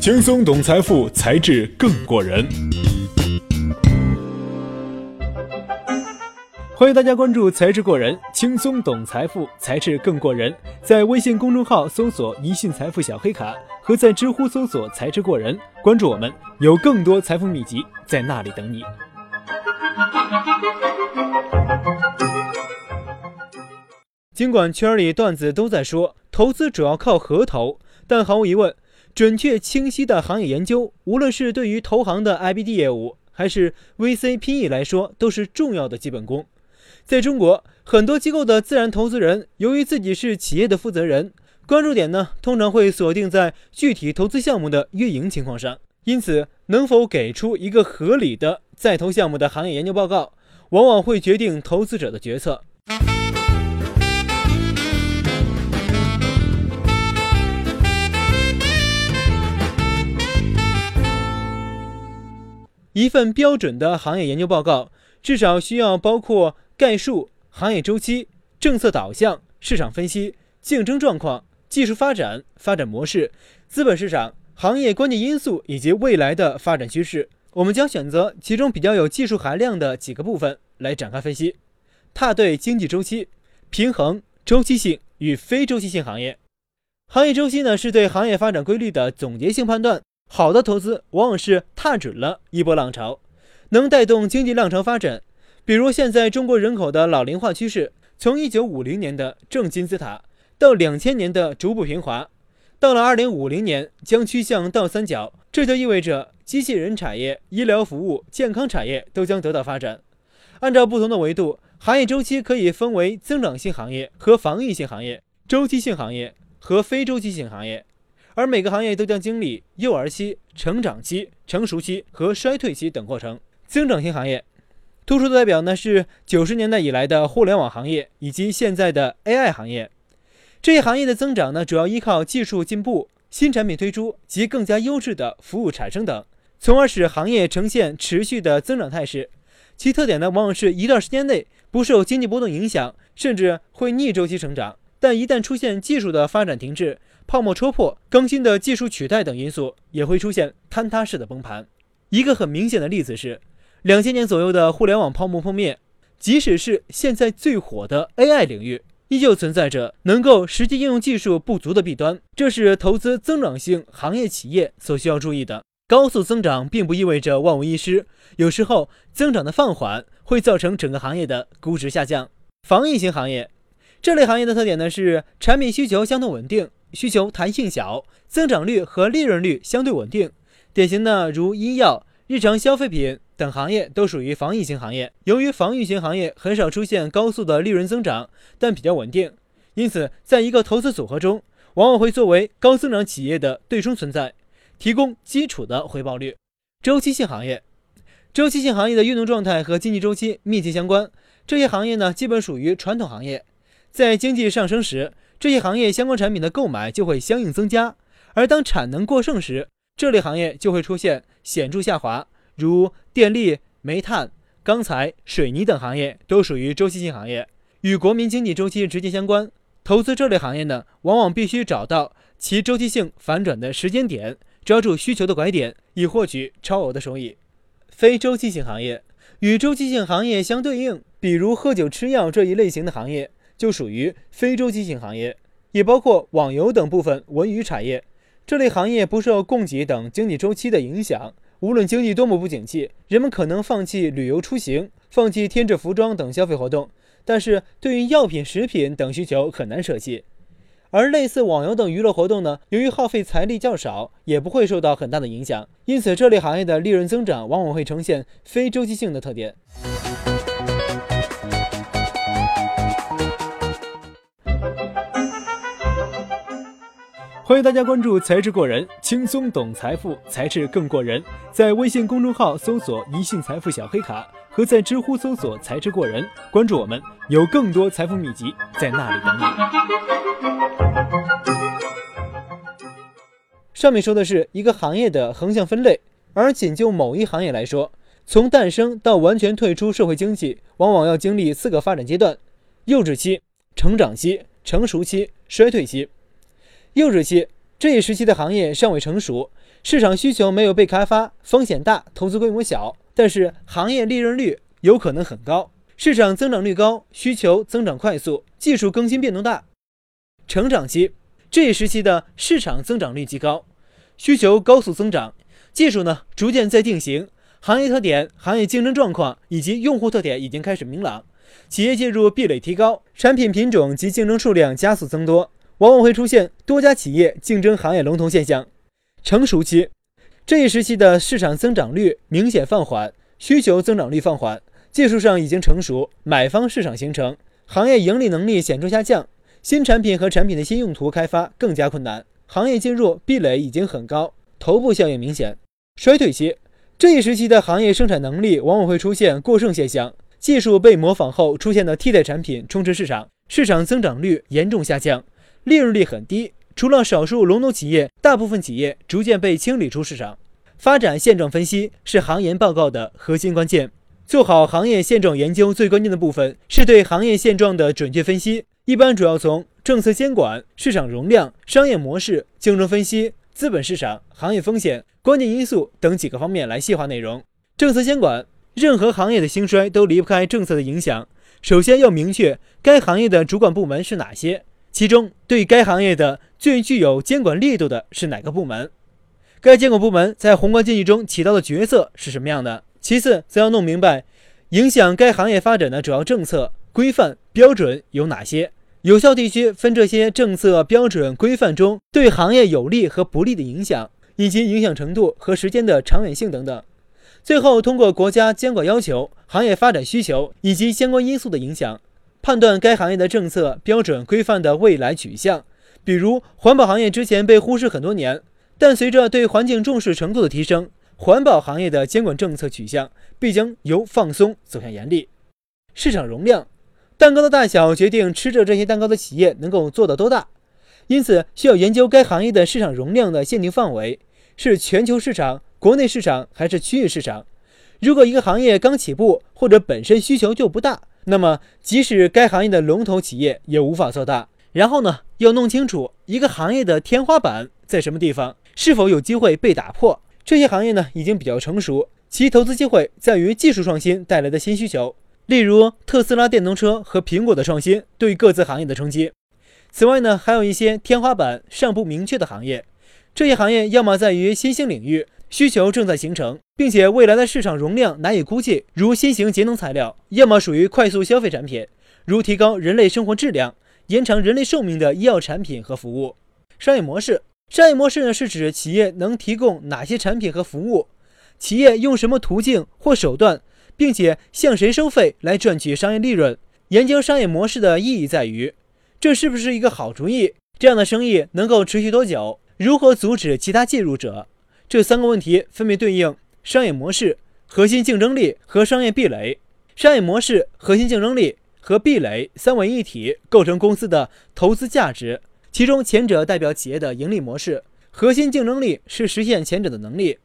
轻松懂财富，才智更过人。欢迎大家关注“才智过人”，轻松懂财富，才智更过人。在微信公众号搜索“一信财富小黑卡”，和在知乎搜索“才智过人”，关注我们，有更多财富秘籍在那里等你。尽管圈里段子都在说投资主要靠合投，但毫无疑问，准确清晰的行业研究，无论是对于投行的 IBD 业务，还是 VC PE 来说，都是重要的基本功。在中国，很多机构的自然投资人由于自己是企业的负责人，关注点呢通常会锁定在具体投资项目的运营情况上，因此能否给出一个合理的在投项目的行业研究报告，往往会决定投资者的决策。一份标准的行业研究报告，至少需要包括。概述行业周期、政策导向、市场分析、竞争状况、技术发展、发展模式、资本市场、行业关键因素以及未来的发展趋势。我们将选择其中比较有技术含量的几个部分来展开分析。踏对经济周期，平衡周期性与非周期性行业。行业周期呢，是对行业发展规律的总结性判断。好的投资往往是踏准了一波浪潮，能带动经济浪潮发展。比如现在中国人口的老龄化趋势，从一九五零年的正金字塔到两千年的逐步平滑，到了二零五零年将趋向倒三角，这就意味着机器人产业、医疗服务、健康产业都将得到发展。按照不同的维度，行业周期可以分为增长性行业和防御性行业、周期性行业和非周期性行业，而每个行业都将经历幼儿期、成长期、成熟期和衰退期等过程。增长型行业。突出的代表呢是九十年代以来的互联网行业以及现在的 AI 行业，这些行业的增长呢主要依靠技术进步、新产品推出及更加优质的服务产生等，从而使行业呈现持续的增长态势。其特点呢往往是一段时间内不受经济波动影响，甚至会逆周期成长，但一旦出现技术的发展停滞、泡沫戳破、更新的技术取代等因素，也会出现坍塌式的崩盘。一个很明显的例子是。两千年左右的互联网泡沫破灭，即使是现在最火的 AI 领域，依旧存在着能够实际应用技术不足的弊端。这是投资增长性行业企业所需要注意的。高速增长并不意味着万无一失，有时候增长的放缓会造成整个行业的估值下降。防御型行业这类行业的特点呢是产品需求相对稳定，需求弹性小，增长率和利润率相对稳定。典型的如医药、日常消费品。等行业都属于防御型行业。由于防御型行业很少出现高速的利润增长，但比较稳定，因此在一个投资组合中，往往会作为高增长企业的对冲存在，提供基础的回报率。周期性行业，周期性行业的运动状态和经济周期密切相关。这些行业呢，基本属于传统行业，在经济上升时，这些行业相关产品的购买就会相应增加；而当产能过剩时，这类行业就会出现显著下滑。如电力、煤炭、钢材、水泥等行业都属于周期性行业，与国民经济周期直接相关。投资这类行业呢，往往必须找到其周期性反转的时间点，抓住需求的拐点，以获取超额的收益。非周期性行业与周期性行业相对应，比如喝酒、吃药这一类型的行业就属于非周期性行业，也包括网游等部分文娱产业。这类行业不受供给等经济周期的影响。无论经济多么不景气，人们可能放弃旅游出行，放弃添置服装等消费活动，但是对于药品、食品等需求很难舍弃。而类似网游等娱乐活动呢，由于耗费财力较少，也不会受到很大的影响，因此这类行业的利润增长往往会呈现非周期性的特点。欢迎大家关注“才智过人”，轻松懂财富，才智更过人。在微信公众号搜索“一信财富小黑卡”，和在知乎搜索“才智过人”，关注我们，有更多财富秘籍在那里等你。上面说的是一个行业的横向分类，而仅就某一行业来说，从诞生到完全退出社会经济，往往要经历四个发展阶段：幼稚期、成长期、成熟期、衰退期。幼稚期这一时期的行业尚未成熟，市场需求没有被开发，风险大，投资规模小，但是行业利润率有可能很高，市场增长率高，需求增长快速，技术更新变动大。成长期这一时期的市场增长率极高，需求高速增长，技术呢逐渐在定型，行业特点、行业竞争状况以及用户特点已经开始明朗，企业进入壁垒提高，产品品种及竞争数量加速增多。往往会出现多家企业竞争行业龙头现象。成熟期这一时期的市场增长率明显放缓，需求增长率放缓，技术上已经成熟，买方市场形成，行业盈利能力显著下降，新产品和产品的新用途开发更加困难，行业进入壁垒已经很高，头部效应明显。衰退期这一时期的行业生产能力往往会出现过剩现象，技术被模仿后出现的替代产品充斥市场，市场增长率严重下降。利润率很低，除了少数龙头企业，大部分企业逐渐被清理出市场。发展现状分析是行研报告的核心关键。做好行业现状研究最关键的部分是对行业现状的准确分析，一般主要从政策监管、市场容量、商业模式、竞争分析、资本市场、行业风险、关键因素等几个方面来细化内容。政策监管，任何行业的兴衰都离不开政策的影响。首先要明确该行业的主管部门是哪些。其中，对该行业的最具有监管力度的是哪个部门？该监管部门在宏观经济中起到的角色是什么样的？其次，则要弄明白影响该行业发展的主要政策、规范、标准有哪些，有效地区分这些政策、标准、规范中对行业有利和不利的影响，以及影响程度和时间的长远性等等。最后，通过国家监管要求、行业发展需求以及相关因素的影响。判断该行业的政策标准规范的未来取向，比如环保行业之前被忽视很多年，但随着对环境重视程度的提升，环保行业的监管政策取向必将由放松走向严厉。市场容量，蛋糕的大小决定吃着这些蛋糕的企业能够做到多大，因此需要研究该行业的市场容量的限定范围是全球市场、国内市场还是区域市场。如果一个行业刚起步或者本身需求就不大。那么，即使该行业的龙头企业也无法做大。然后呢，要弄清楚一个行业的天花板在什么地方，是否有机会被打破。这些行业呢，已经比较成熟，其投资机会在于技术创新带来的新需求，例如特斯拉电动车和苹果的创新对各自行业的冲击。此外呢，还有一些天花板尚不明确的行业，这些行业要么在于新兴领域。需求正在形成，并且未来的市场容量难以估计，如新型节能材料；要么属于快速消费产品，如提高人类生活质量、延长人类寿命的医药产品和服务。商业模式，商业模式呢是指企业能提供哪些产品和服务，企业用什么途径或手段，并且向谁收费来赚取商业利润。研究商业模式的意义在于，这是不是一个好主意？这样的生意能够持续多久？如何阻止其他介入者？这三个问题分别对应商业模式、核心竞争力和商业壁垒。商业模式、核心竞争力和壁垒三位一体，构成公司的投资价值。其中前者代表企业的盈利模式，核心竞争力是实现前者的能力，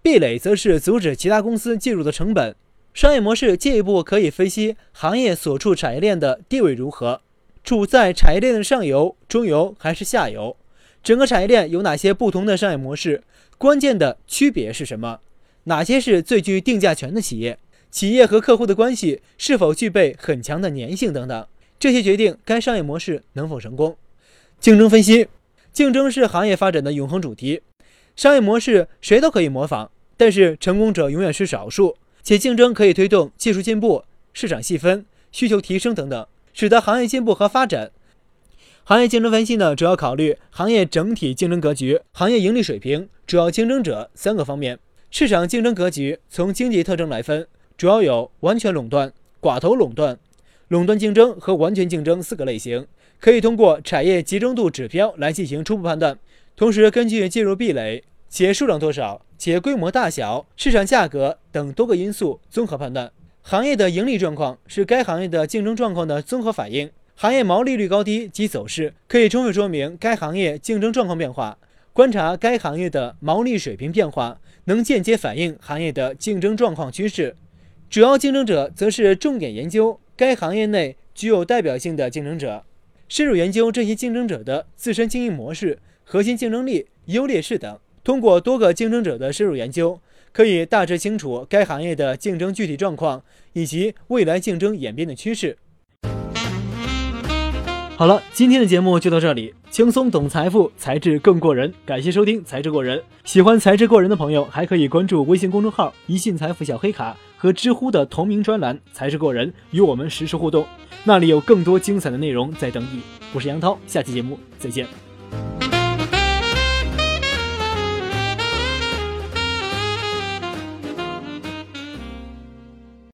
壁垒则是阻止其他公司进入的成本。商业模式进一步可以分析行业所处产业链的地位如何，处在产业链的上游、中游还是下游？整个产业链有哪些不同的商业模式？关键的区别是什么？哪些是最具定价权的企业？企业和客户的关系是否具备很强的粘性等等，这些决定该商业模式能否成功。竞争分析，竞争是行业发展的永恒主题。商业模式谁都可以模仿，但是成功者永远是少数。且竞争可以推动技术进步、市场细分、需求提升等等，使得行业进步和发展。行业竞争分析呢，主要考虑行业整体竞争格局、行业盈利水平、主要竞争者三个方面。市场竞争格局从经济特征来分，主要有完全垄断、寡头垄断、垄断竞争和完全竞争四个类型，可以通过产业集中度指标来进行初步判断。同时，根据进入壁垒、企业数量多少、企业规模大小、市场价格等多个因素综合判断。行业的盈利状况是该行业的竞争状况的综合反应。行业毛利率高低及走势可以充分说明该行业竞争状况变化。观察该行业的毛利水平变化，能间接反映行业的竞争状况趋势。主要竞争者则是重点研究该行业内具有代表性的竞争者，深入研究这些竞争者的自身经营模式核心竞争力、优劣势等。通过多个竞争者的深入研究，可以大致清楚该行业的竞争具体状况以及未来竞争演变的趋势。好了，今天的节目就到这里。轻松懂财富，才智更过人。感谢收听《才智过人》，喜欢才智过人的朋友还可以关注微信公众号“一信财富小黑卡”和知乎的同名专栏“才智过人”，与我们实时互动。那里有更多精彩的内容在等你。我是杨涛，下期节目再见。